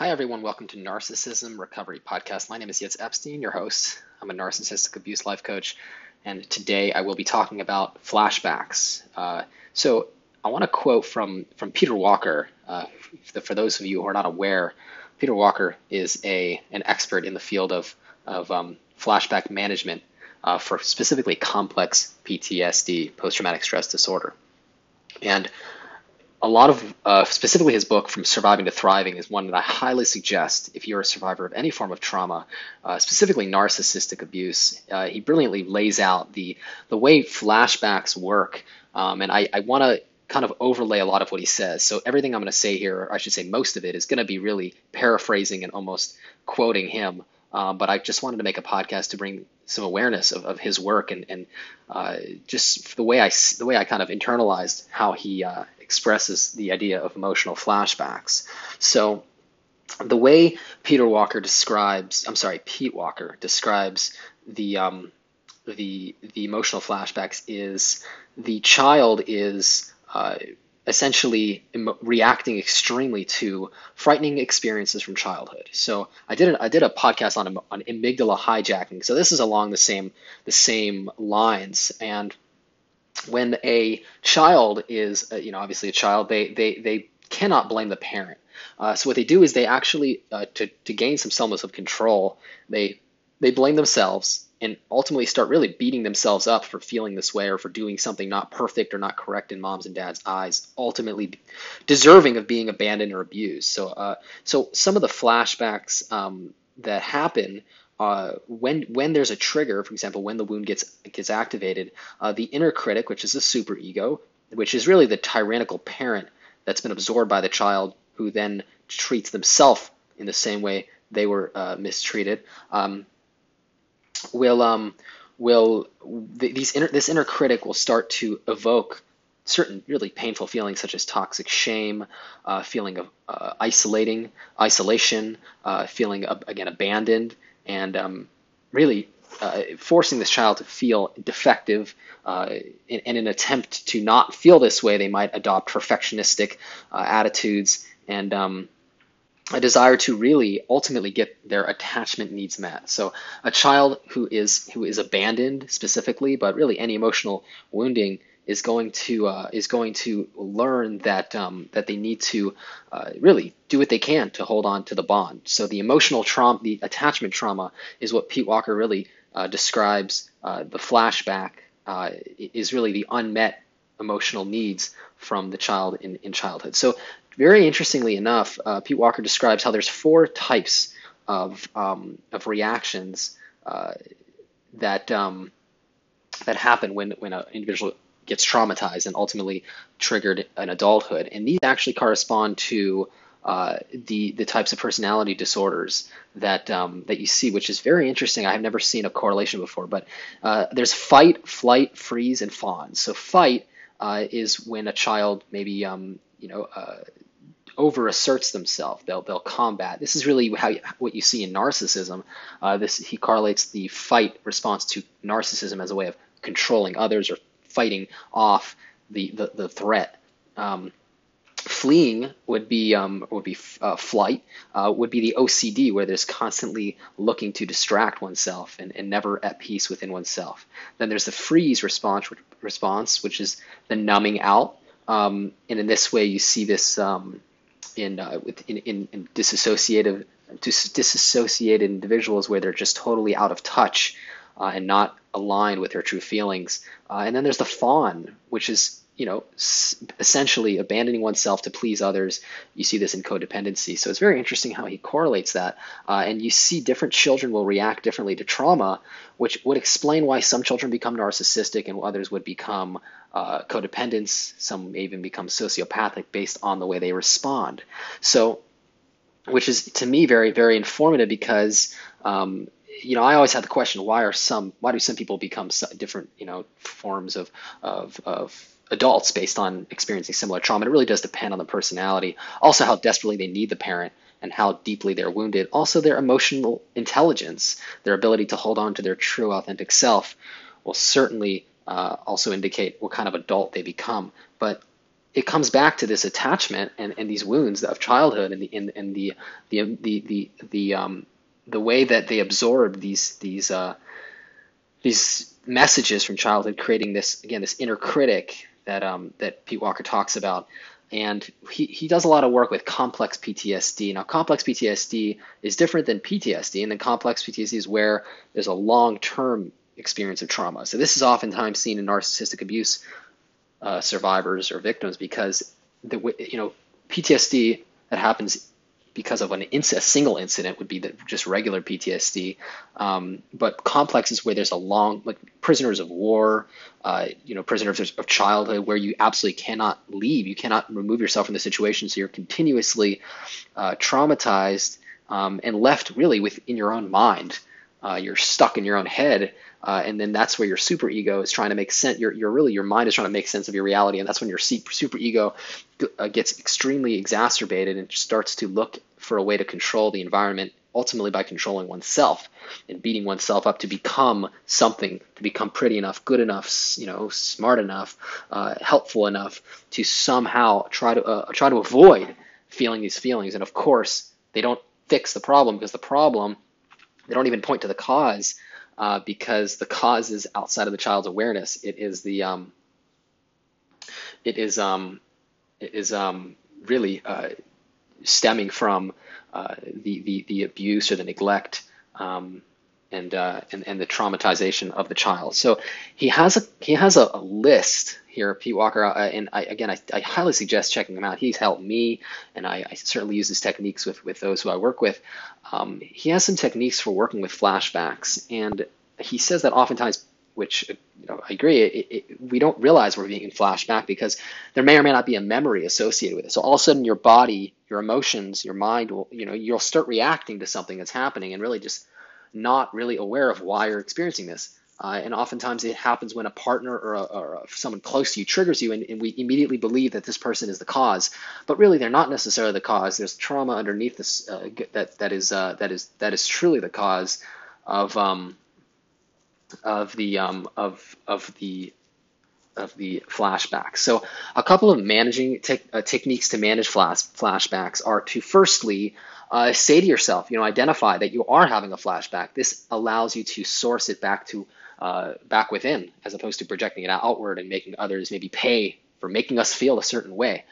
Hi, everyone. Welcome to Narcissism Recovery Podcast. My name is Yitz Epstein, your host. I'm a narcissistic abuse life coach, and today I will be talking about flashbacks. Uh, so, I want to quote from, from Peter Walker. Uh, for those of you who are not aware, Peter Walker is a an expert in the field of, of um, flashback management uh, for specifically complex PTSD, post traumatic stress disorder. And a lot of, uh, specifically his book, From Surviving to Thriving, is one that I highly suggest if you're a survivor of any form of trauma, uh, specifically narcissistic abuse. Uh, he brilliantly lays out the, the way flashbacks work. Um, and I, I want to kind of overlay a lot of what he says. So everything I'm going to say here, or I should say most of it, is going to be really paraphrasing and almost quoting him. Um, but I just wanted to make a podcast to bring some awareness of, of his work and, and uh, just the way I the way I kind of internalized how he uh, expresses the idea of emotional flashbacks. So the way Peter Walker describes, I'm sorry, Pete Walker describes the um, the the emotional flashbacks is the child is uh, essentially reacting extremely to frightening experiences from childhood. So I did an, I did a podcast on on amygdala hijacking. So this is along the same the same lines and when a child is, uh, you know, obviously a child, they they they cannot blame the parent. Uh, so what they do is they actually, uh, to to gain some semblance of control, they they blame themselves and ultimately start really beating themselves up for feeling this way or for doing something not perfect or not correct in mom's and dad's eyes, ultimately deserving of being abandoned or abused. So, uh, so some of the flashbacks um, that happen uh, when when there's a trigger, for example, when the wound gets gets activated, uh, the inner critic, which is the superego, which is really the tyrannical parent that's been absorbed by the child, who then treats themselves in the same way they were uh, mistreated, um, will um, will th- these inner, this inner critic will start to evoke certain really painful feelings such as toxic shame, uh, feeling of uh, isolating, isolation, uh, feeling of, again abandoned, and um, really uh, forcing this child to feel defective. Uh, in, in, an attempt to not feel this way, they might adopt perfectionistic uh, attitudes and um, a desire to really ultimately get their attachment needs met. So a child who is who is abandoned specifically, but really any emotional wounding is going to uh, is going to learn that um, that they need to uh, really do what they can to hold on to the bond. So the emotional trauma, the attachment trauma, is what Pete Walker really uh, describes. Uh, the flashback uh, is really the unmet emotional needs from the child in, in childhood. So very interestingly enough, uh, Pete Walker describes how there's four types of um, of reactions that um, that happen when when an individual gets traumatized and ultimately triggered an adulthood. And these actually correspond to uh, the the types of personality disorders that um, that you see, which is very interesting. I have never seen a correlation before, but uh, there's fight, flight, freeze, and fawn. So fight uh, is when a child maybe um, you know uh, themselves. They'll they'll combat. This is really how what you see in narcissism. Uh, this he correlates the fight response to narcissism as a way of controlling others or fighting off the the, the threat. Um, fleeing would be um, would be uh, flight uh, would be the OCD where there's constantly looking to distract oneself and, and never at peace within oneself. Then there's the freeze response response which is the numbing out. Um, and in this way you see this um, in, uh, in, in, in disassociative disassociated individuals where they're just totally out of touch uh, and not aligned with their true feelings. Uh, and then there's the fawn, which is you know essentially abandoning oneself to please others. You see this in codependency. So it's very interesting how he correlates that. Uh, and you see different children will react differently to trauma, which would explain why some children become narcissistic and others would become uh, codependents. Some may even become sociopathic based on the way they respond. So which is to me very very informative because um, you know, I always had the question: Why are some? Why do some people become different, you know, forms of of of adults based on experiencing similar trauma? It really does depend on the personality. Also, how desperately they need the parent and how deeply they're wounded. Also, their emotional intelligence, their ability to hold on to their true, authentic self, will certainly uh, also indicate what kind of adult they become. But it comes back to this attachment and, and these wounds of childhood and the and, and the the the the the um the way that they absorb these these uh these messages from childhood, creating this again this inner critic that um that Pete Walker talks about. And he, he does a lot of work with complex PTSD. Now, complex PTSD is different than PTSD, and then complex PTSD is where there's a long term experience of trauma. So, this is oftentimes seen in narcissistic abuse uh, survivors or victims because the you know PTSD that happens because of an inc- a single incident would be the, just regular PTSD, um, but complex is where there's a long like prisoners of war, uh, you know prisoners of childhood where you absolutely cannot leave, you cannot remove yourself from the situation, so you're continuously uh, traumatized um, and left really within your own mind. Uh, you're stuck in your own head uh, and then that's where your super ego is trying to make sense. Your, your really your mind is trying to make sense of your reality, and that's when your super ego uh, gets extremely exacerbated and starts to look for a way to control the environment, ultimately by controlling oneself and beating oneself up to become something, to become pretty enough, good enough, you know, smart enough, uh, helpful enough to somehow try to uh, try to avoid feeling these feelings. And of course, they don't fix the problem because the problem they don't even point to the cause uh, because the cause is outside of the child's awareness. It is the um, it is um, it is um, really uh, stemming from uh, the, the the abuse or the neglect um, and, uh, and and the traumatization of the child. So he has a he has a, a list here, Pete Walker, uh, and I, again, I, I, highly suggest checking him out. He's helped me, and I, I, certainly use his techniques with with those who I work with. Um, he has some techniques for working with flashbacks, and he says that oftentimes which you know, I agree, it, it, we don't realize we're being in flashback because there may or may not be a memory associated with it. So all of a sudden, your body, your emotions, your mind will, you know, you'll start reacting to something that's happening and really just not really aware of why you're experiencing this. Uh, and oftentimes it happens when a partner or, a, or someone close to you triggers you, and, and, we immediately believe that this person is the cause. But really, they're not necessarily the cause. There's trauma underneath this uh, that that is uh, that is that is truly the cause of um, of the um, of of the of the flashbacks. So a couple of managing te- uh, techniques to manage flash- flashbacks are to firstly uh, say to yourself, you know, identify that you are having a flashback. This allows you to source it back to uh, back within, as opposed to projecting it outward and making others maybe pay for making us feel a certain way.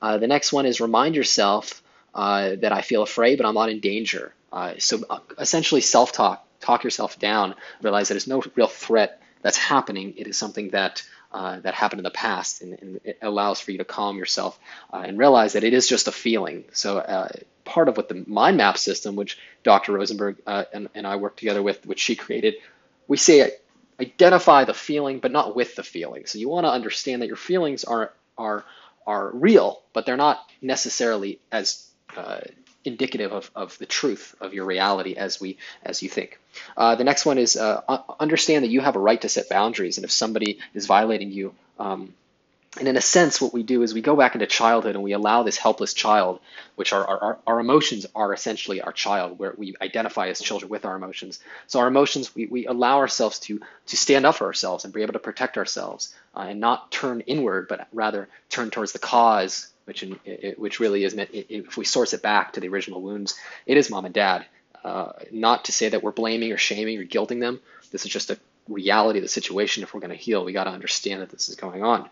Uh, the next one is remind yourself uh, that I feel afraid, but I'm not in danger. Uh, so essentially, self-talk talk yourself down, realize that there's no real threat that's happening. It is something that uh, that happened in the past, and, and, it allows for you to calm yourself uh, and realize that it is just a feeling. So uh, part of what the mind map system, which Dr. Rosenberg uh, and, and I worked together with, which she created, we say identify the feeling, but not with the feeling. So you want to understand that your feelings are are are real, but they're not necessarily as uh, indicative of, of the truth of your reality as we as you think. Uh, the next one is uh, understand that you have a right to set boundaries, and if somebody is violating you, um, and in a sense, what we do is we go back into childhood and we allow this helpless child, which are our, our, emotions are essentially our child, where we identify as children with our emotions. So our emotions, we, we allow ourselves to to stand up for ourselves and be able to protect ourselves uh, and not turn inward, but rather turn towards the cause which in, it, which really is meant if we source it back to the original wounds, it is mom and dad. Uh, not to say that we're blaming or shaming or guilting them. This is just a reality of the situation. If we're going to heal, we got to understand that this is going on.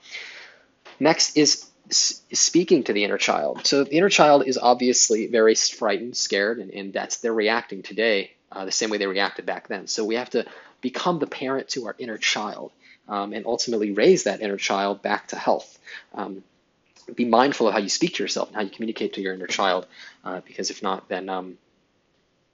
Next is speaking to the inner child. So the inner child is obviously very frightened, scared, and, and that's they're reacting today uh, the same way they reacted back then. So we have to become the parent to our inner child um, and ultimately raise that inner child back to health. Um, be mindful of how you speak to yourself and how you communicate to your inner child, uh, because if not, then um,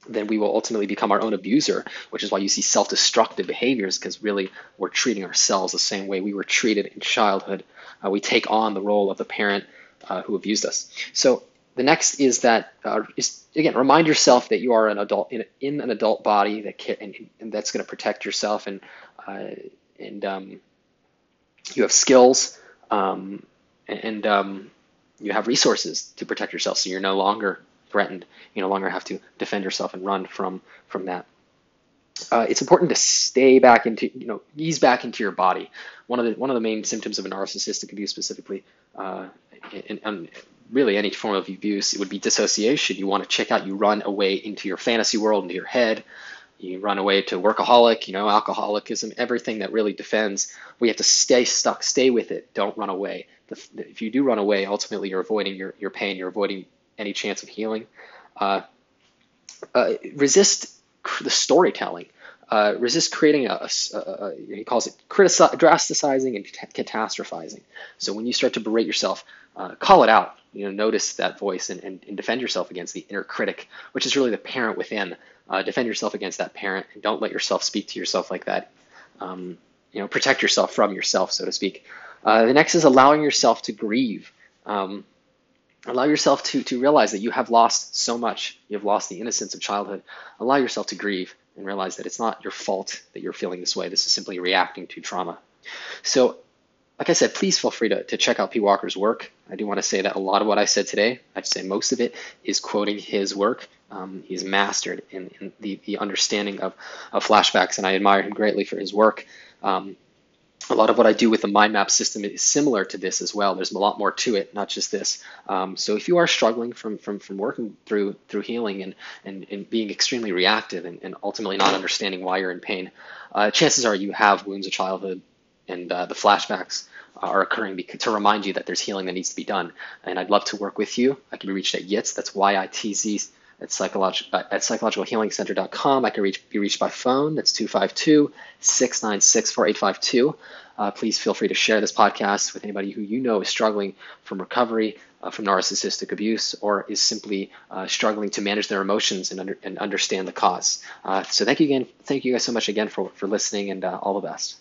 then we will ultimately become our own abuser, which is why you see self-destructive behaviors, because really we're treating ourselves the same way we were treated in childhood. Uh, we take on the role of the parent uh, who abused us. So the next is that uh, is, again remind yourself that you are an adult in, in an adult body that can, and, and that's going to protect yourself and uh, and um, you have skills. Um, and um, you have resources to protect yourself, so you're no longer threatened. You no longer have to defend yourself and run from from that. uh, it's important to stay back into, you know, ease back into your body. One of the one of the main symptoms of a narcissistic abuse, specifically, uh, and, and really any form of abuse, it would be dissociation. You want to check out. You run away into your fantasy world, into your head. You run away to workaholic, you know, alcoholism, everything that really defends. We have to stay stuck, stay with it. Don't run away. If you do run away, ultimately you're avoiding your, your pain. You're avoiding any chance of healing. Uh, uh, resist the storytelling. Uh, resist creating a, a, a, he calls it drasticizing and catastrophizing. So when you start to berate yourself, uh, call it out. You know, notice that voice and, and, and, defend yourself against the inner critic, which is really the parent within. Uh, defend yourself against that parent, and don't let yourself speak to yourself like that. Um, you know, protect yourself from yourself, so to speak. Uh, the next is allowing yourself to grieve. Um, allow yourself to to realize that you have lost so much. You have lost the innocence of childhood. Allow yourself to grieve and realize that it's not your fault that you're feeling this way. This is simply reacting to trauma. So, like I said, please feel free to, to check out Pete Walker's work. I do want to say that a lot of what I said today, I'd say most of it, is quoting his work. Um, he's mastered in, in the, the understanding of, of flashbacks, and I admire him greatly for his work. Um, lot of what I do with the mind map system is similar to this as well. There's a lot more to it, not just this. Um, so if you are struggling from from, from working through through healing and and, and being extremely reactive and, and ultimately not understanding why you're in pain, uh, chances are you have wounds of childhood, and uh, the flashbacks are occurring because, to remind you that there's healing that needs to be done. And I'd love to work with you. I can be reached at YITZ. That's Y-I-T-Z at, uh, at psychologicalhealingcenter.com. I can reach, be reached by phone. That's 252 696 4852. Uh, please feel free to share this podcast with anybody who you know is struggling from recovery uh, from narcissistic abuse or is simply uh, struggling to manage their emotions and, under, and understand the cause. Uh, so thank you again. Thank you guys so much again for, for listening and uh, all the best.